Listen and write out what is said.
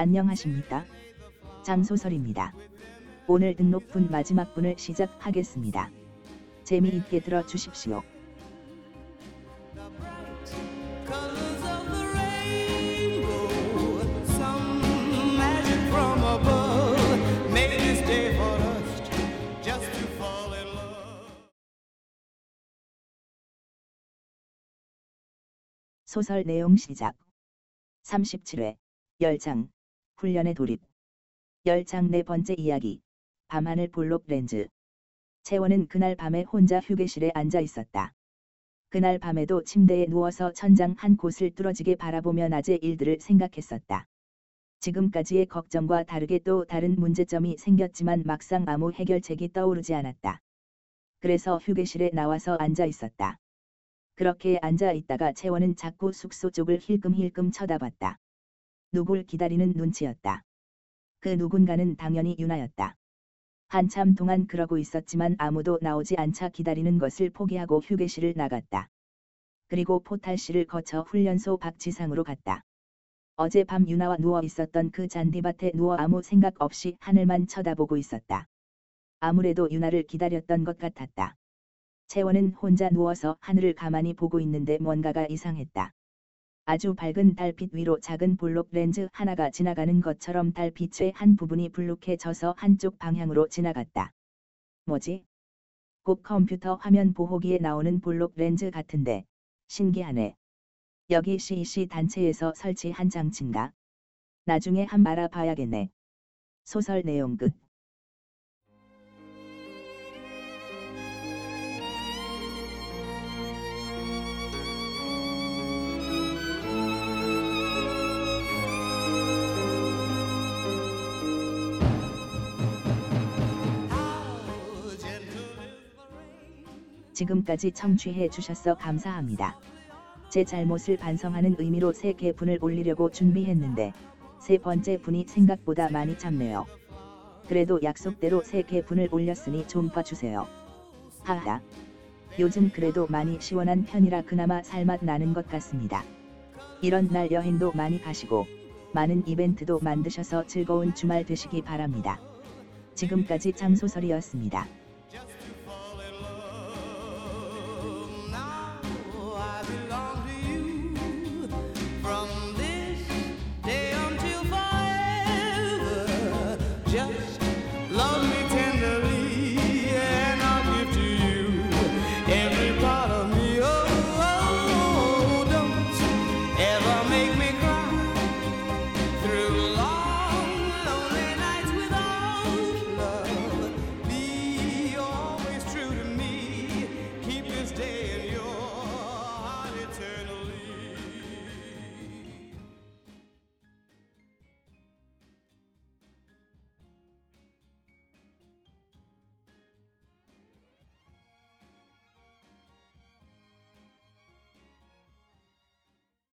안녕하십니까? 장소설입니다. 오늘 등록분 마지막 분을 시작하겠습니다. 재미있게 들어주십시오. 소설 내용 시작. 37회, 열장, 훈련의 돌입. 열장 네 번째 이야기. 밤하늘 볼록 렌즈. 채원은 그날 밤에 혼자 휴게실에 앉아 있었다. 그날 밤에도 침대에 누워서 천장 한 곳을 뚫어지게 바라보며 낮의 일들을 생각했었다. 지금까지의 걱정과 다르게 또 다른 문제점이 생겼지만 막상 아무 해결책이 떠오르지 않았다. 그래서 휴게실에 나와서 앉아 있었다. 그렇게 앉아 있다가 채원은 자꾸 숙소 쪽을 힐끔힐끔 쳐다봤다. 누굴 기다리는 눈치였다. 그 누군가는 당연히 유나였다. 한참 동안 그러고 있었지만 아무도 나오지 않자 기다리는 것을 포기하고 휴게실을 나갔다. 그리고 포탈실을 거쳐 훈련소 박지상으로 갔다. 어젯밤 유나와 누워 있었던 그 잔디밭에 누워 아무 생각 없이 하늘만 쳐다보고 있었다. 아무래도 유나를 기다렸던 것 같았다. 채원은 혼자 누워서 하늘을 가만히 보고 있는데 뭔가가 이상했다. 아주 밝은 달빛 위로 작은 볼록 렌즈 하나가 지나가는 것처럼 달빛의 한 부분이 불룩해져서 한쪽 방향으로 지나갔다. 뭐지? 꼭 컴퓨터 화면 보호기에 나오는 볼록 렌즈 같은데, 신기하네. 여기 CEC 단체에서 설치한 장치인가? 나중에 한 알아봐야겠네. 소설 내용 끝. 지금까지 청취해 주셔서 감사합니다. 제 잘못을 반성하는 의미로 세 개 분을 올리려고 준비했는데 세 번째 분이 생각보다 많이 잡네요. 그래도 약속대로 세 개 분을 올렸으니 좀 봐주세요. 하하. 요즘 그래도 많이 시원한 편이라 그나마 살맛 나는 것 같습니다. 이런 날 여행도 많이 가시고 많은 이벤트도 만드셔서 즐거운 주말 되시기 바랍니다. 지금까지 장소설이었습니다.